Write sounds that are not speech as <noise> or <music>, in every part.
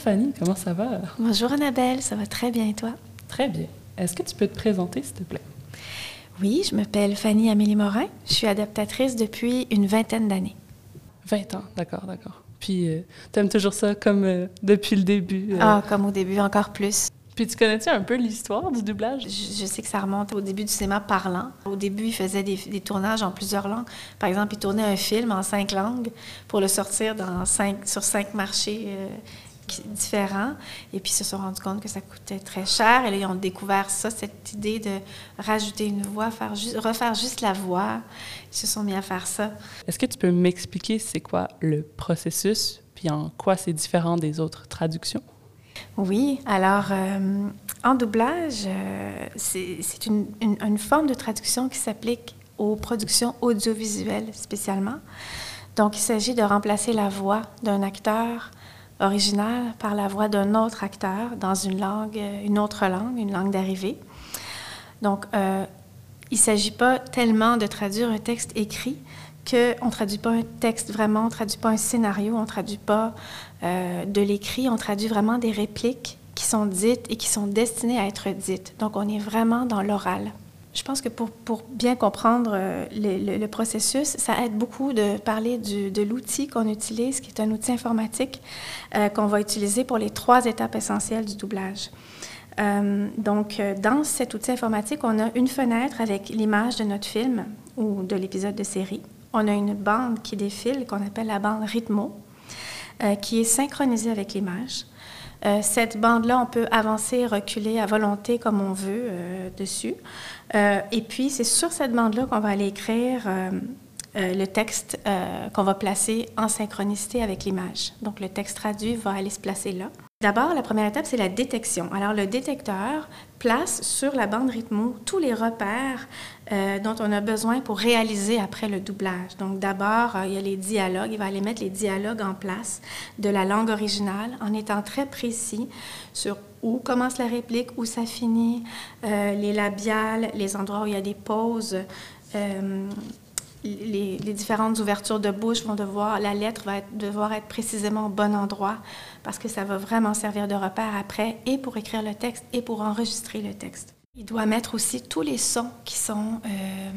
Fanny, comment ça va? Bonjour Annabelle, ça va très bien et toi? Très bien. Est-ce que tu peux te présenter, s'il te plaît? Oui, je m'appelle Fanny Amélie Morin. Je suis adaptatrice depuis une vingtaine d'années. 20 ans, d'accord, d'accord. Puis, euh, tu aimes toujours ça comme euh, depuis le début? Euh? Ah, comme au début, encore plus. Puis, tu connais-tu un peu l'histoire du doublage? Je, sais que ça remonte au début du cinéma parlant. Au début, il faisait des, tournages en plusieurs langues. Par exemple, il tournait un film en cinq langues pour le sortir dans cinq, sur cinq marchés différents. Et puis, ils se sont rendus compte que ça coûtait très cher. Et là, ils ont découvert ça, cette idée de rajouter une voix, faire refaire juste la voix. Ils se sont mis à faire ça. Est-ce que tu peux m'expliquer c'est quoi le processus, puis en quoi c'est différent des autres traductions? Oui, alors euh, en doublage, euh, c'est une, une, forme de traduction qui s'applique aux productions audiovisuelles spécialement. Donc, il s'agit de remplacer la voix d'un acteur original par la voix d'un autre acteur dans une langue, euh, une autre langue, une langue d'arrivée. Donc, euh, il ne s'agit pas tellement de traduire un texte écrit qu'on ne traduit pas un texte vraiment, on ne traduit pas un scénario, on ne traduit pas euh, de l'écrit, on traduit vraiment des répliques qui sont dites et qui sont destinées à être dites. Donc, on est vraiment dans l'oral. Je pense que pour, pour bien comprendre euh, le, le, processus, ça aide beaucoup de parler de l'outil qu'on utilise, qui est un outil informatique euh, qu'on va utiliser pour les trois étapes essentielles du doublage. Euh, donc, dans cet outil informatique, on a une fenêtre avec l'image de notre film ou de l'épisode de série. On a une bande qui défile qu'on appelle la bande rythmo, qui est synchronisée avec l'image. Euh, cette bande-là, on peut avancer, reculer à volonté comme on veut euh, dessus. Euh, et puis, c'est sur cette bande-là qu'on va aller écrire le texte qu'on va placer en synchronicité avec l'image. Donc, le texte traduit va aller se placer là. D'abord, la première étape, c'est la détection. Alors, le détecteur place sur la bande rythmo tous les repères euh, dont on a besoin pour réaliser après le doublage. Donc, d'abord, euh, il y a les dialogues. Il va aller mettre les dialogues en place de la langue originale en étant très précis sur où commence la réplique, où ça finit, euh, les labiales, les endroits où il y a des pauses les, différentes ouvertures de bouche vont devoir, la lettre va devoir être précisément au bon endroit parce que ça va vraiment servir de repère après et pour écrire le texte et pour enregistrer le texte. Il doit mettre aussi tous les sons qui sont euh,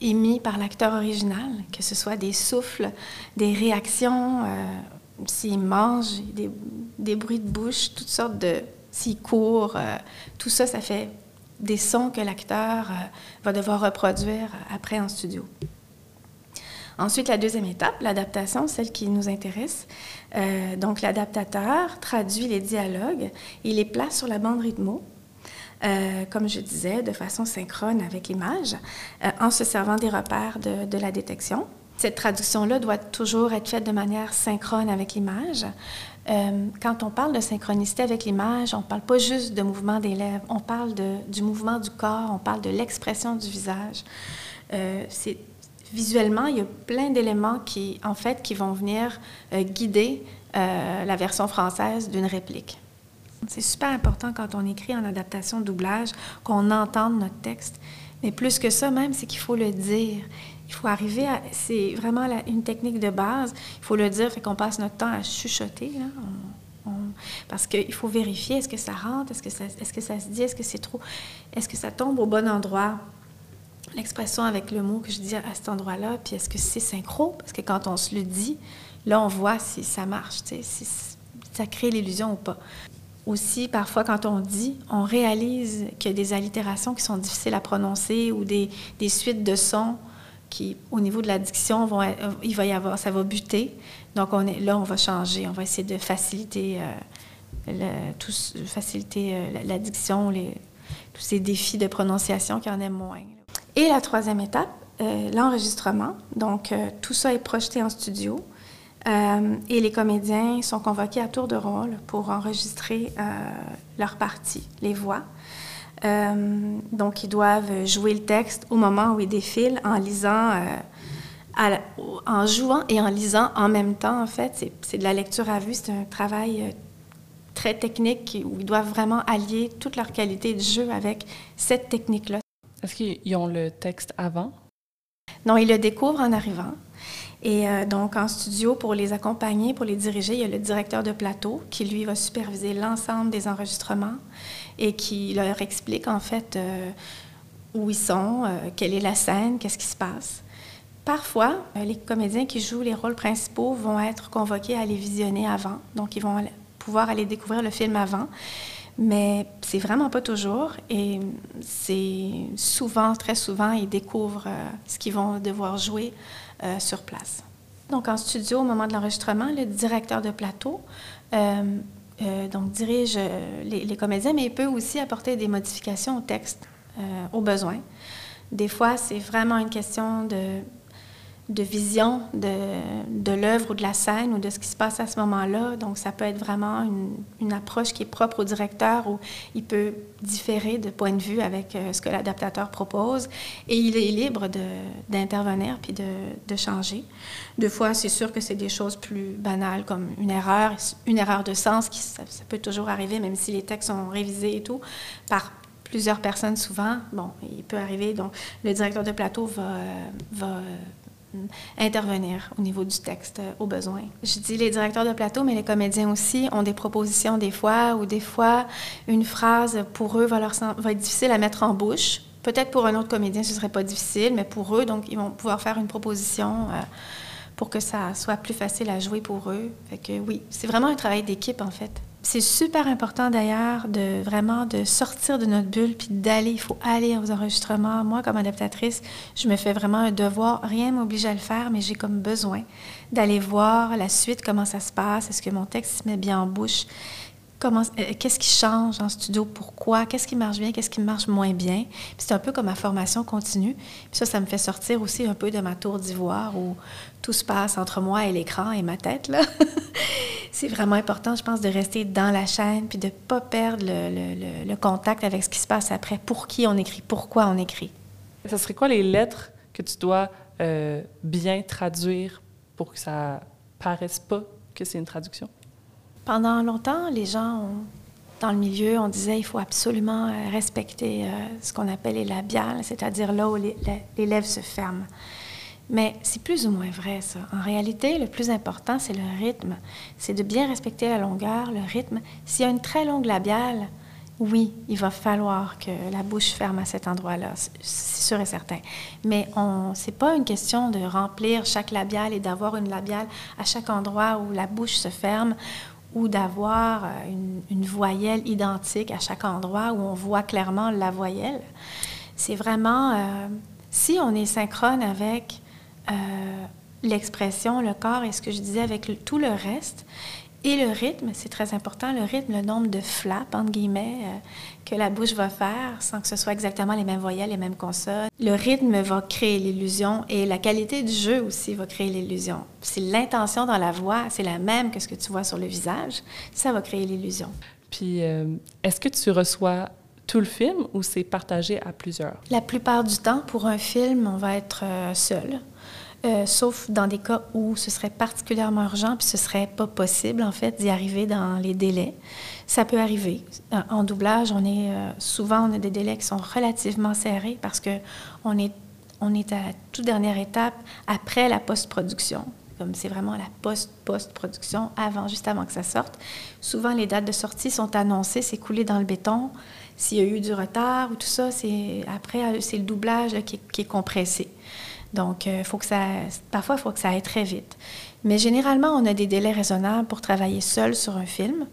émis par l'acteur original, que ce soit des souffles, des réactions, euh, s'il mange, des, bruits de bouche, toutes sortes de... s'il court, euh, tout ça, ça fait des sons que l'acteur euh, va devoir reproduire après en studio. Ensuite, la deuxième étape, l'adaptation, celle qui nous intéresse. Euh, donc, l'adaptateur traduit les dialogues et les place sur la bande rythmo, euh, comme je disais, de façon synchrone avec l'image, en se servant des repères de, la détection. Cette traduction-là doit toujours être faite de manière synchrone avec l'image. Euh, quand on parle de synchronicité avec l'image, on ne parle pas juste de mouvement des lèvres, on parle du mouvement du corps, on parle de l'expression du visage. Euh, visuellement, il y a plein d'éléments qui, en fait, qui vont venir euh, guider la version française d'une réplique. C'est super important quand on écrit en adaptation doublage qu'on entende notre texte. Mais plus que ça même, c'est qu'il faut le dire. Il faut arriver à. C'est vraiment une technique de base. Il faut le dire, fait qu'on passe notre temps à chuchoter. parce qu'il faut vérifier est-ce que ça rentre, est-ce que ça, est-ce que ça se dit, est-ce que c'est trop. Est-ce que ça tombe au bon endroit? L'expression avec le mot que je dis à cet endroit-là, puis est-ce que c'est synchro? Parce que quand on se le dit, là, on voit si ça marche, si ça crée l'illusion ou pas. Aussi, parfois, quand on dit, on réalise qu'il y a des allitérations qui sont difficiles à prononcer ou des, suites de sons qui, au niveau de l'addiction, il va y avoir, ça va buter. Donc, là, on va changer. On va essayer de faciliter, euh, euh, tous ces défis de prononciation qui en aiment moins. Et la troisième étape, euh, l'enregistrement. Donc, tout ça est projeté en studio. et les comédiens sont convoqués à tour de rôle pour enregistrer leur partie, les voix. Euh, donc, ils doivent jouer le texte au moment où ils défilent en lisant, euh, en jouant et en lisant en même temps, en fait. C'est de la lecture à vue, c'est un travail euh, très technique où ils doivent vraiment allier toute leur qualité de jeu avec cette technique-là. Est-ce qu'ils ont le texte avant? Non, ils le découvrent en arrivant. Et euh, donc, en studio, pour les accompagner, pour les diriger, il y a le directeur de plateau qui, lui, va superviser l'ensemble des enregistrements et qui leur explique, en fait, euh, où ils sont, euh, quelle est la scène, qu'est-ce qui se passe. Parfois, les comédiens qui jouent les rôles principaux vont être convoqués à les visionner avant. Donc, ils vont pouvoir aller découvrir le film avant. Mais c'est vraiment pas toujours. Et c'est souvent, très souvent, ils découvrent ce qu'ils vont devoir jouer euh, sur place. Donc, en studio, au moment de l'enregistrement, le directeur de plateau euh, euh, donc, dirige les, comédiens, mais il peut aussi apporter des modifications au texte au besoin. Des fois, c'est vraiment une question de de vision de, de l'œuvre ou de la scène ou de ce qui se passe à ce moment-là. Donc, ça peut être vraiment une, une, approche qui est propre au directeur où il peut différer de point de vue avec euh, ce que l'adaptateur propose et il est libre d'intervenir puis de, de, changer. Deux fois, c'est sûr que c'est des choses plus banales comme une erreur, une erreur de sens qui ça, peut toujours arriver, même si les textes sont révisés et tout, par plusieurs personnes souvent. Bon, il peut arriver. Donc, le directeur de plateau va, va intervenir au niveau du texte euh, au besoin. Je dis les directeurs de plateau, mais les comédiens aussi ont des propositions des fois, ou des fois, une phrase pour eux va, leur, va être difficile à mettre en bouche. Peut-être pour un autre comédien, ce serait pas difficile, mais pour eux, donc, ils vont pouvoir faire une proposition euh, pour que ça soit plus facile à jouer pour eux. Fait que oui, c'est vraiment un travail d'équipe, en fait. C'est super important d'ailleurs de vraiment de sortir de notre bulle puis d'aller. Il faut aller aux enregistrements. Moi, comme adaptatrice, je me fais vraiment un devoir. Rien m'oblige à le faire, mais j'ai comme besoin d'aller voir la suite, comment ça se passe. Est-ce que mon texte se met bien en bouche? Euh, qu'est-ce qui change en studio, pourquoi, qu'est-ce qui marche bien, qu'est-ce qui marche moins bien? c'est un peu comme ma formation continue. Ça, ça me fait sortir aussi un peu de ma tour d'ivoire où tout se passe entre moi et l'écran et ma tête. <laughs> c'est vraiment important, je pense, de rester dans la chaîne puis de ne pas perdre le, le, contact avec ce qui se passe après, pour qui on écrit, pourquoi on écrit. Ça serait quoi les lettres que tu dois euh, bien traduire pour que ça paraisse pas que c'est une traduction? Pendant longtemps, les gens, dans le milieu, on disait il faut absolument euh, respecter euh, ce qu'on appelle les labiales, c'est-à-dire là où les, lèvres se ferment. Mais c'est plus ou moins vrai, ça. En réalité, le plus important, c'est le rythme. C'est de bien respecter la longueur, le rythme. S'il y a une très longue labiale, oui, il va falloir que la bouche ferme à cet endroit-là, c'est sûr et certain. Mais ce n'est pas une question de remplir chaque labiale et d'avoir une labiale à chaque endroit où la bouche se ferme ou d'avoir euh, une, voyelle identique à chaque endroit où on voit clairement la voyelle. C'est vraiment, euh, si on est synchrone avec euh, l'expression, le corps et ce que je disais avec tout le reste, et le rythme, c'est très important, le rythme, le nombre de flaps, entre guillemets, euh, que la bouche va faire sans que ce soit exactement les mêmes voyelles, les mêmes consonnes. Le rythme va créer l'illusion et la qualité du jeu aussi va créer l'illusion. Si l'intention dans la voix, c'est la même que ce que tu vois sur le visage, ça va créer l'illusion. Puis, euh, est-ce que tu reçois tout le film ou c'est partagé à plusieurs? La plupart du temps, pour un film, on va être seul. Euh, sauf dans des cas où ce serait particulièrement urgent, puis ce serait pas possible, en fait, d'y arriver dans les délais. Ça peut arriver. En doublage, on est euh, souvent, on a des délais qui sont relativement serrés parce que on est, on est à la toute dernière étape après la post-production. Comme c'est vraiment la post-post-production, avant, juste avant que ça sorte. Souvent, les dates de sortie sont annoncées, c'est coulé dans le béton. S'il y a eu du retard ou tout ça, c'est après, c'est le doublage qui est compressé. Donc, euh, parfois, il faut que ça aille très vite. Mais généralement, on a des délais raisonnables pour travailler seul sur un film.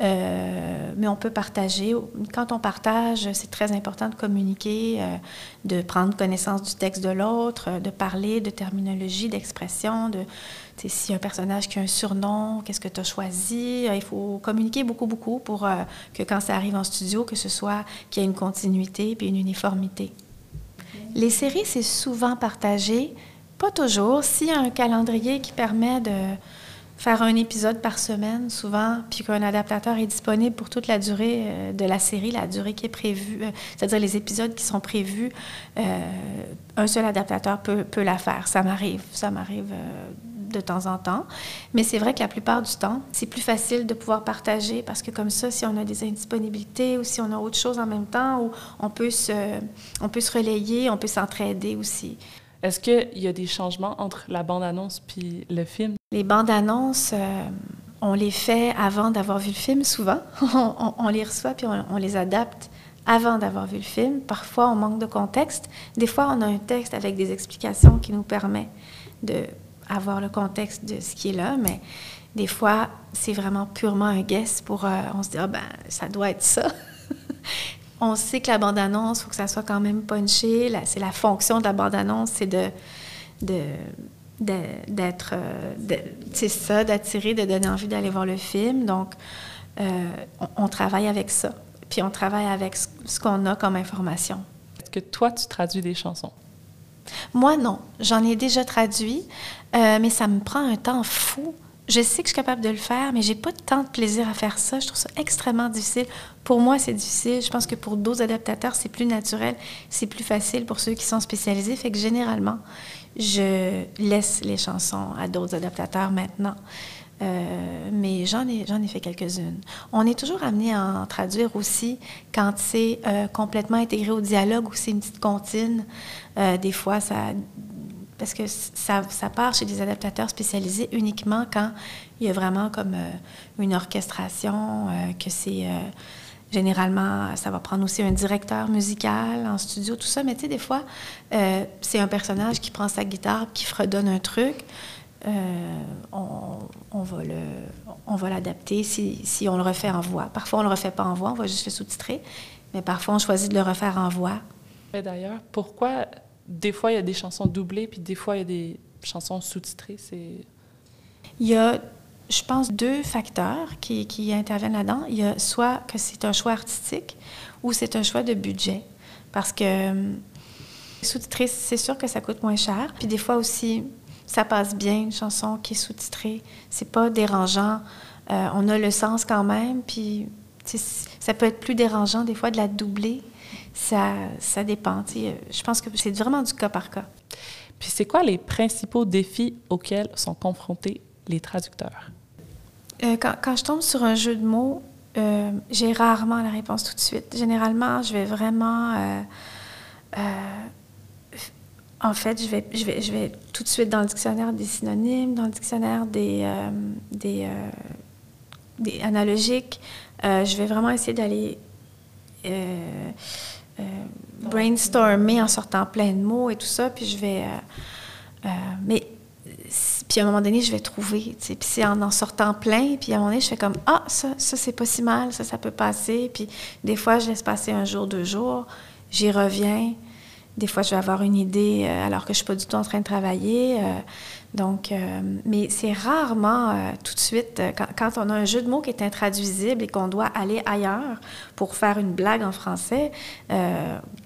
Euh, mais on peut partager. Quand on partage, c'est très important de communiquer, euh, de prendre connaissance du texte de l'autre, de parler de terminologie, d'expression, de a un personnage qui a un surnom, qu'est-ce que tu as choisi. Il faut communiquer beaucoup, beaucoup pour que quand ça arrive en studio, que ce soit qu'il y ait une continuité puis une uniformité. Les séries, c'est souvent partagé, pas toujours. S'il y a un calendrier qui permet de faire un épisode par semaine, souvent, puis qu'un adaptateur est disponible pour toute la durée euh, de la série, la durée qui est prévue, euh, c'est-à-dire les épisodes qui sont prévus, euh, un seul adaptateur peut, peut la faire. Ça m'arrive, ça m'arrive de temps en temps. Mais c'est vrai que la plupart du temps, c'est plus facile de pouvoir partager parce que comme ça, si on a des indisponibilités ou si on a autre chose en même temps, ou on peut se, on peut se relayer, on peut s'entraider aussi. Est-ce qu'il y a des changements entre la bande-annonce puis le film? Les bandes-annonces, euh, on les fait avant d'avoir vu le film, souvent. <laughs> on, les reçoit puis on, les adapte avant d'avoir vu le film. Parfois, on manque de contexte. Des fois, on a un texte avec des explications qui nous permet d'avoir le contexte de ce qui est là, mais des fois, c'est vraiment purement un guess pour... Euh, on se dit, ah ben, ça doit être ça. <laughs> on sait que la bande-annonce, il faut que ça soit quand même punché. C'est la fonction de la bande-annonce, c'est de... de d'être, euh, c'est ça, d'attirer, de donner envie d'aller voir le film. Donc, euh, on, travaille avec ça. Puis on travaille avec ce, qu'on a comme information. Est-ce que toi, tu traduis des chansons? Moi, non. J'en ai déjà traduit, mais ça me prend un temps fou je sais que je suis capable de le faire, mais j'ai pas tant de plaisir à faire ça. Je trouve ça extrêmement difficile. Pour moi, c'est difficile. Je pense que pour d'autres adaptateurs, c'est plus naturel, c'est plus facile pour ceux qui sont spécialisés. Fait que généralement, je laisse les chansons à d'autres adaptateurs maintenant. Euh, mais j'en ai, fait quelques-unes. On est toujours amené à en traduire aussi quand c'est euh, complètement intégré au dialogue ou c'est une petite comptine. Euh, des fois, ça parce que ça, part chez des adaptateurs spécialisés uniquement quand il y a vraiment comme une orchestration, que c'est généralement, ça va prendre aussi un directeur musical en studio, tout ça. Mais tu sais, des fois, c'est un personnage qui prend sa guitare, qui fredonne un truc. On, on, va le, on va l'adapter si, si, on le refait en voix. Parfois, on le refait pas en voix, on va juste le sous-titrer. Mais parfois, on choisit de le refaire en voix. D'ailleurs, pourquoi des fois, il y a des chansons doublées, puis des fois, il y a des chansons sous-titrées? C'est... Il y a, je pense, deux facteurs qui, qui interviennent là-dedans. Il y a soit que c'est un choix artistique ou c'est un choix de budget. Parce que euh, sous-titré, c'est sûr que ça coûte moins cher. Puis des fois aussi, ça passe bien, une chanson qui est sous-titrée. C'est pas dérangeant. Euh, on a le sens quand même. Puis ça peut être plus dérangeant des fois de la doubler ça, ça dépend. Je pense que c'est vraiment du cas par cas. Puis c'est quoi les principaux défis auxquels sont confrontés les traducteurs? Euh, quand, quand, je tombe sur un jeu de mots, euh, j'ai rarement la réponse tout de suite. Généralement, je vais vraiment... Euh, en fait, je vais, je, vais, tout de suite dans le dictionnaire des synonymes, dans le dictionnaire des, des, des analogiques. je vais vraiment essayer d'aller euh, brainstormer en sortant plein de mots et tout ça, puis je vais... Euh, euh, mais puis à un moment donné, je vais trouver, puis c'est en en sortant plein, puis à un moment donné, je fais comme, ah, ça, ça c'est pas si mal, ça, ça peut passer, puis des fois, je laisse passer un jour, deux jours, j'y reviens, des fois, je vais avoir une idée alors que je suis pas du tout en train de travailler, donc, euh, mais c'est rarement euh, tout de suite, euh, quand, on a un jeu de mots qui est intraduisible et qu'on doit aller ailleurs pour faire une blague en français,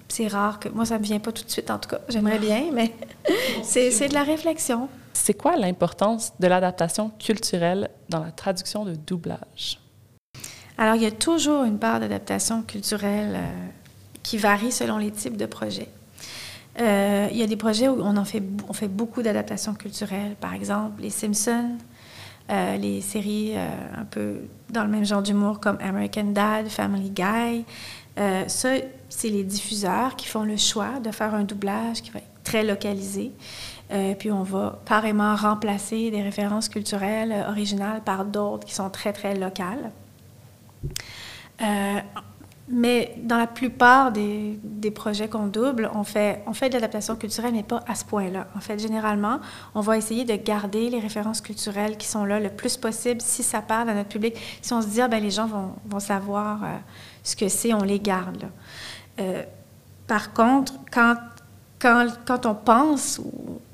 c'est rare que. Moi, ça ne me vient pas tout de suite, en tout cas. J'aimerais bien, mais <laughs> c'est de la réflexion. C'est quoi l'importance de l'adaptation culturelle dans la traduction de doublage? Alors, il y a toujours une part d'adaptation culturelle qui varie selon les types de projets. Euh, il y a des projets où on, en fait, on fait beaucoup d'adaptations culturelles. Par exemple, les Simpsons, euh, les séries euh, un peu dans le même genre d'humour comme American Dad, Family Guy. ça, c'est les diffuseurs qui font le choix de faire un doublage qui va être très localisé. puis on va carrément remplacer des références culturelles originales par d'autres qui sont très, très locales. Mais dans la plupart des, des projets qu'on double, on fait, on fait de l'adaptation culturelle, mais pas à ce point-là. En fait, généralement, on va essayer de garder les références culturelles qui sont là le plus possible si ça parle à notre public. Si on se dit, ah, ben, les gens vont, vont savoir euh, ce que c'est, on les garde. Euh, par contre, quand, quand, quand on pense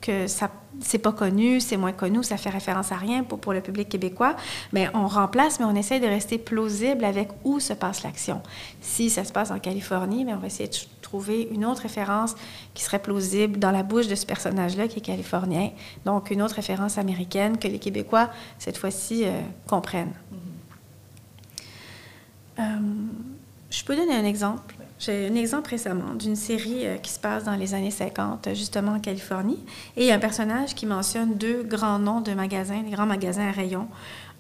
que ça c'est pas connu, c'est moins connu, ça fait référence à rien pour, pour le public québécois, mais on remplace, mais on essaie de rester plausible avec où se passe l'action. Si ça se passe en Californie, mais on va essayer de trouver une autre référence qui serait plausible dans la bouche de ce personnage-là qui est californien. Donc, une autre référence américaine que les Québécois, cette fois-ci, euh, comprennent. Mm-hmm. Euh, je peux donner un exemple. J'ai un exemple récemment d'une série euh, qui se passe dans les années 50, justement en Californie. Et il y a un personnage qui mentionne deux grands noms de magasins, des grands magasins à rayons.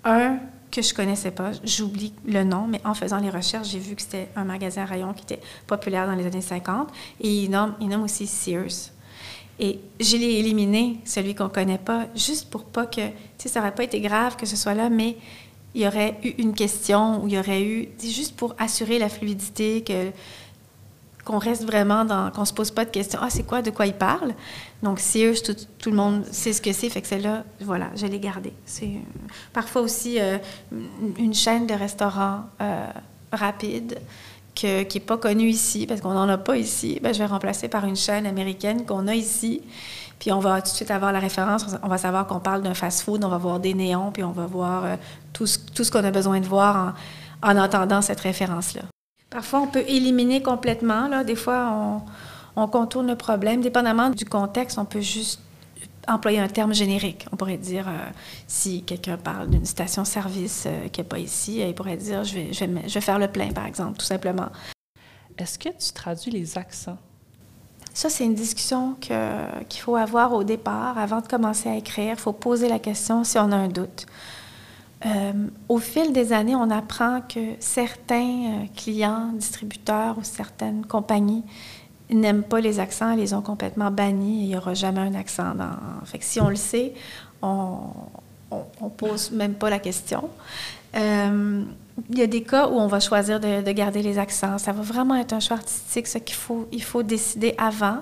Un que je connaissais pas, j'oublie le nom, mais en faisant les recherches, j'ai vu que c'était un magasin à rayons qui était populaire dans les années 50. Et il nomme, il nomme aussi Sears. Et je l'ai éliminé, celui qu'on connaît pas, juste pour pas que, tu sais, ça aurait pas été grave que ce soit là, mais il y aurait eu une question ou il y aurait eu, juste pour assurer la fluidité, que qu'on reste vraiment dans, qu'on se pose pas de questions. Ah, c'est quoi, de quoi il parle? Donc, si eux, tout, tout, le monde sait ce que c'est, fait que celle-là, voilà, je l'ai gardée. C'est euh, parfois aussi euh, une chaîne de restaurants euh, rapide qui n'est pas connue ici, parce qu'on n'en a pas ici. Ben, je vais remplacer par une chaîne américaine qu'on a ici. Puis on va tout de suite avoir la référence, on va savoir qu'on parle d'un fast-food, on va voir des néons, puis on va voir tout ce, tout ce qu'on a besoin de voir en, en entendant cette référence-là. Parfois, on peut éliminer complètement. Là. Des fois, on, contourne le problème. Dépendamment du contexte, on peut juste employer un terme générique. On pourrait dire, euh, si quelqu'un parle d'une station-service euh, qui n'est pas ici, il pourrait dire, je vais, je, vais, faire le plein, par exemple, tout simplement. Est-ce que tu traduis les accents? Ça, c'est une discussion qu'il faut avoir au départ, avant de commencer à écrire. Il faut poser la question si on a un doute. Euh, au fil des années, on apprend que certains euh, clients, distributeurs ou certaines compagnies n'aiment pas les accents, les ont complètement bannis et il n'y aura jamais un accent. Dans... Fait que si on le sait, on ne pose même pas la question. Euh, il y a des cas où on va choisir de, de, garder les accents. Ça va vraiment être un choix artistique, ce qu'il faut, il faut décider avant.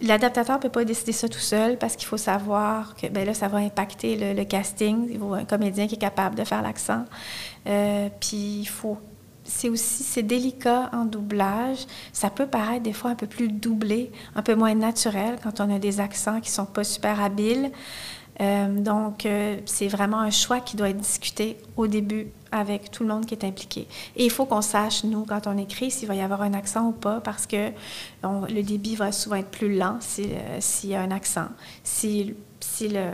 L'adaptateur ne peut pas décider ça tout seul parce qu'il faut savoir que ben là, ça va impacter le, casting. Il faut un comédien qui est capable de faire l'accent. Euh, puis il faut. C'est aussi c'est délicat en doublage. Ça peut paraître des fois un peu plus doublé, un peu moins naturel quand on a des accents qui sont pas super habiles. Euh, donc, euh, c'est vraiment un choix qui doit être discuté au début avec tout le monde qui est impliqué. Et il faut qu'on sache, nous, quand on écrit, s'il va y avoir un accent ou pas, parce que le débit va souvent être plus lent euh, s'il y a un accent. Si, si le,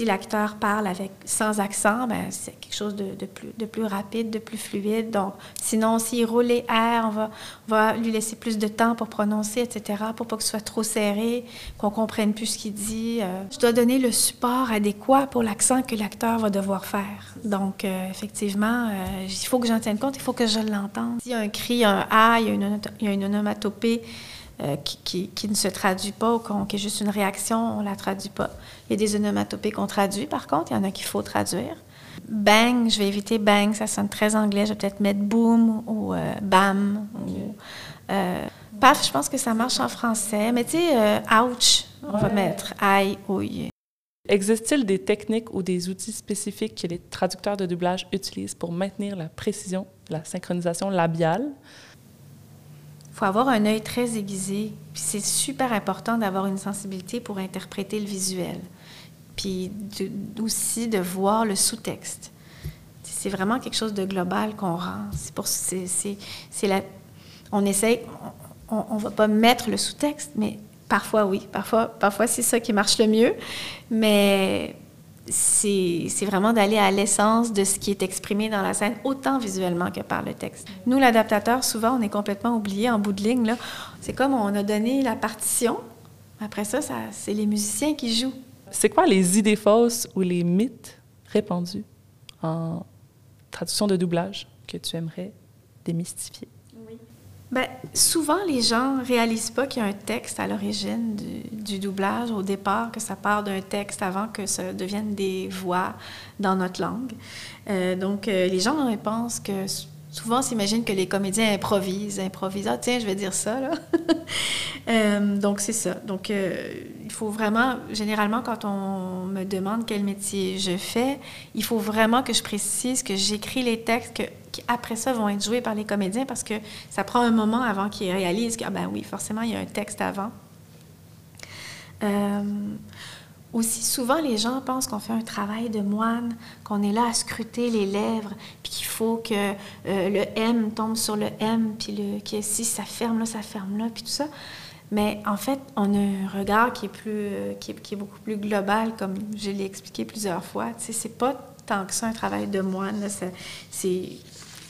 si l'acteur parle avec sans accent, ben, c'est quelque chose de, plus, de plus rapide, de plus fluide. Donc, sinon, s'il roule les airs, on va, lui laisser plus de temps pour prononcer, etc., pour pas que ce soit trop serré, qu'on comprenne plus ce qu'il dit. Euh, je dois donner le support adéquat pour l'accent que l'acteur va devoir faire. Donc, euh, effectivement, euh, il faut que j'en tienne compte, il faut que je l'entende. S'il y a un cri, un A, il y a il y a une onomatopée, euh, qui, ne se traduit pas ou qui est juste une réaction, on ne la traduit pas. Il y a des onomatopées qu'on traduit, par contre, il y en a qu'il faut traduire. Bang, je vais éviter bang, ça sonne très anglais. Je vais peut-être mettre boom ou euh, bam. Ou, euh, paf, je pense que ça marche en français. Mais tu sais, ouch, on va mettre aïe, ouille. Existe-t-il des techniques ou des outils spécifiques que les traducteurs de doublage utilisent pour maintenir la précision, la synchronisation labiale? Faut avoir un œil très aiguisé. Puis c'est super important d'avoir une sensibilité pour interpréter le visuel. Puis aussi de voir le sous-texte. C'est vraiment quelque chose de global qu'on rend. C'est pour la, on essaie, on, ne va pas mettre le sous-texte, mais parfois oui, parfois, parfois c'est ça qui marche le mieux. Mais c'est vraiment d'aller à l'essence de ce qui est exprimé dans la scène, autant visuellement que par le texte. Nous, l'adaptateur, souvent, on est complètement oublié en bout de ligne. C'est comme on a donné la partition. Après ça, ça c'est les musiciens qui jouent. C'est quoi les idées fausses ou les mythes répandus en traduction de doublage que tu aimerais démystifier? Bien, souvent, les gens ne réalisent pas qu'il y a un texte à l'origine du, doublage, au départ, que ça part d'un texte avant que ça devienne des voix dans notre langue. Euh, donc, euh, les gens pensent que souvent s'imaginent que les comédiens improvisent, improvisent. Ah, tiens, je vais dire ça, là. <laughs> Euh, donc, c'est ça. Donc, il faut vraiment, généralement, quand on me demande quel métier je fais, il faut vraiment que je précise que j'écris les textes, qui après ça vont être joués par les comédiens parce que ça prend un moment avant qu'ils réalisent que, ah ben oui, forcément, il y a un texte avant. Euh, aussi, souvent, les gens pensent qu'on fait un travail de moine, qu'on est là à scruter les lèvres, puis qu'il faut que euh, le M tombe sur le M, puis le, que si ça ferme là, ça ferme là, puis tout ça. Mais en fait, on a un regard qui est, euh, beaucoup plus global, comme je l'ai expliqué plusieurs fois. Tu c'est pas tant que ça un travail de moine. C'est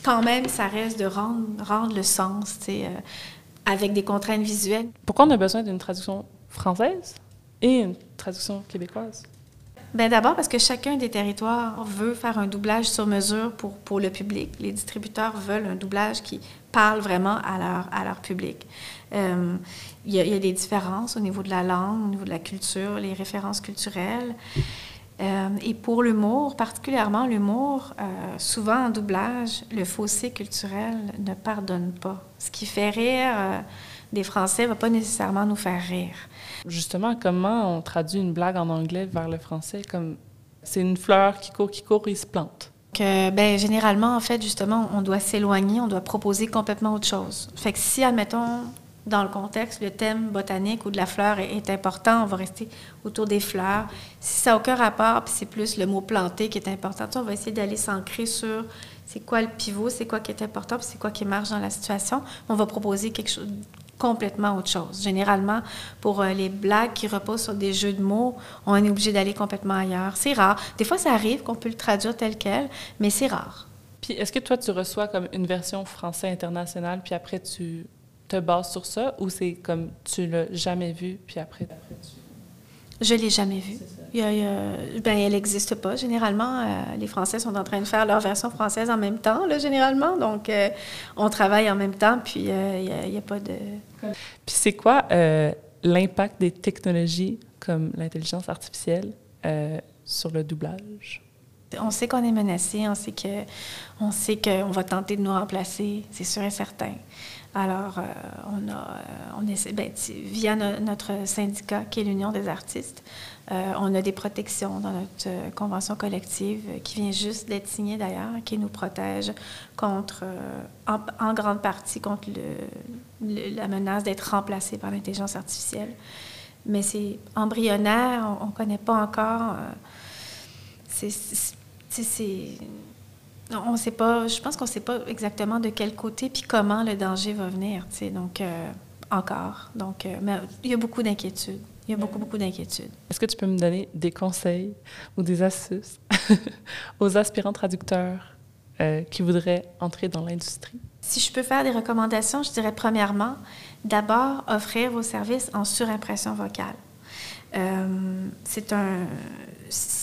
quand même, ça reste de rendre, rendre le sens, euh, avec des contraintes visuelles. Pourquoi on a besoin d'une traduction française? Et une traduction québécoise? Ben d'abord parce que chacun des territoires veut faire un doublage sur mesure pour, pour le public. Les distributeurs veulent un doublage qui parle vraiment à leur, à leur public. Euh, il, y a, des différences au niveau de la langue, au niveau de la culture, les références culturelles. Euh, et pour l'humour, particulièrement l'humour, euh, souvent en doublage, le fossé culturel ne pardonne pas. Ce qui fait rire des Français ne va pas nécessairement nous faire rire. Justement, comment on traduit une blague en anglais vers le français? Comme c'est une fleur qui court, qui court, il se plante. Que, ben, généralement, en fait, justement, on doit s'éloigner, on doit proposer complètement autre chose. Fait que si, admettons, dans le contexte, le thème botanique ou de la fleur est, est important, on va rester autour des fleurs. Si ça n'a aucun rapport, puis c'est plus le mot planté qui est important, on va essayer d'aller s'ancrer sur c'est quoi le pivot, c'est quoi qui est important, puis c'est quoi qui marche dans la situation. On va proposer quelque chose complètement autre chose. Généralement, pour euh, les blagues qui reposent sur des jeux de mots, on est obligé d'aller complètement ailleurs. C'est rare. Des fois, ça arrive qu'on peut le traduire tel quel, mais c'est rare. Puis, est-ce que toi, tu reçois comme une version français internationale, puis après, tu te bases sur ça, ou c'est comme tu l'as jamais vu, puis après, après tu... Je l'ai jamais vu. Il y a, il y a, ben, elle n'existe pas. Généralement, euh, les Français sont en train de faire leur version française en même temps, là, généralement. Donc, euh, on travaille en même temps, puis euh, il n'y a, a, pas de... Puis c'est quoi l'impact des technologies comme l'intelligence artificielle sur le doublage? On sait qu'on est menacé, on sait que, on sait qu'on va tenter de nous remplacer, c'est sûr et certain. Alors, euh, on a, on essaie, ben, via no, notre syndicat, qui est l'Union des artistes, euh, on a des protections dans notre euh, convention collective qui vient juste d'être signée d'ailleurs, qui nous protège contre, en, grande partie, contre la menace d'être remplacé par l'intelligence artificielle. Mais c'est embryonnaire, on ne connaît pas encore. c'est on sait pas, je pense qu'on ne sait pas exactement de quel côté puis comment le danger va venir, tu sais, donc euh, encore. Donc, euh, mais il y a beaucoup d'inquiétudes. Il y a beaucoup, beaucoup d'inquiétudes. Est-ce que tu peux me donner des conseils ou des astuces <laughs> aux aspirants traducteurs euh, qui voudraient entrer dans l'industrie? Si je peux faire des recommandations, je dirais premièrement, d'abord offrir vos services en surimpression vocale. Euh, c'est un,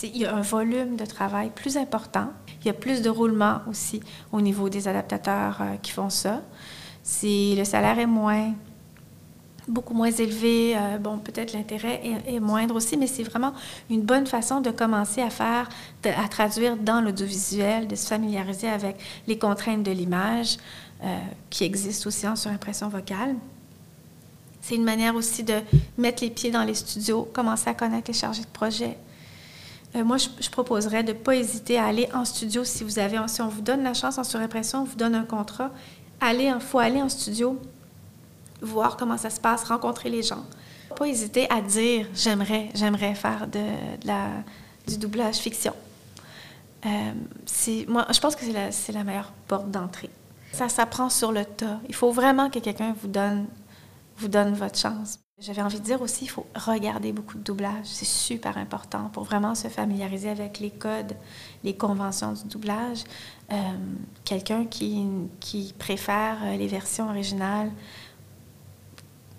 il y a un volume de travail plus important. Il y a plus de roulement aussi au niveau des adaptateurs euh, qui font ça. Si le salaire est moins, beaucoup moins élevé, euh, bon, peut-être l'intérêt est, moindre aussi, mais c'est vraiment une bonne façon de commencer à faire, à traduire dans l'audiovisuel, de se familiariser avec les contraintes de l'image qui existent aussi en surimpression vocale. C'est une manière aussi de mettre les pieds dans les studios, commencer à connaître les chargés de projet. Euh, moi, je, proposerais de ne pas hésiter à aller en studio si vous avez, si on vous donne la chance en surimpression, on vous donne un contrat. Il faut aller en studio, voir comment ça se passe, rencontrer les gens. Pas hésiter à dire j'aimerais, j'aimerais faire de la, du doublage fiction. Euh, moi, je pense que c'est la, la meilleure porte d'entrée. Ça s'apprend sur le tas. Il faut vraiment que quelqu'un vous donne vous donne votre chance. J'avais envie de dire aussi, il faut regarder beaucoup de doublage. C'est super important pour vraiment se familiariser avec les codes, les conventions du doublage. Euh, Quelqu'un qui, préfère les versions originales,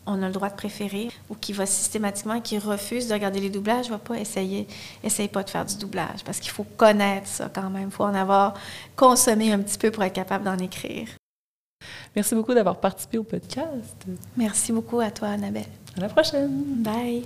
on a le droit de préférer, ou qui va systématiquement, qui refuse de regarder les doublages, ne va pas essayer, essaye pas de faire du doublage, parce qu'il faut connaître ça quand même. Il faut en avoir consommé un petit peu pour être capable d'en écrire. Merci beaucoup d'avoir participé au podcast. Merci beaucoup à toi, Annabelle. À la prochaine. Bye.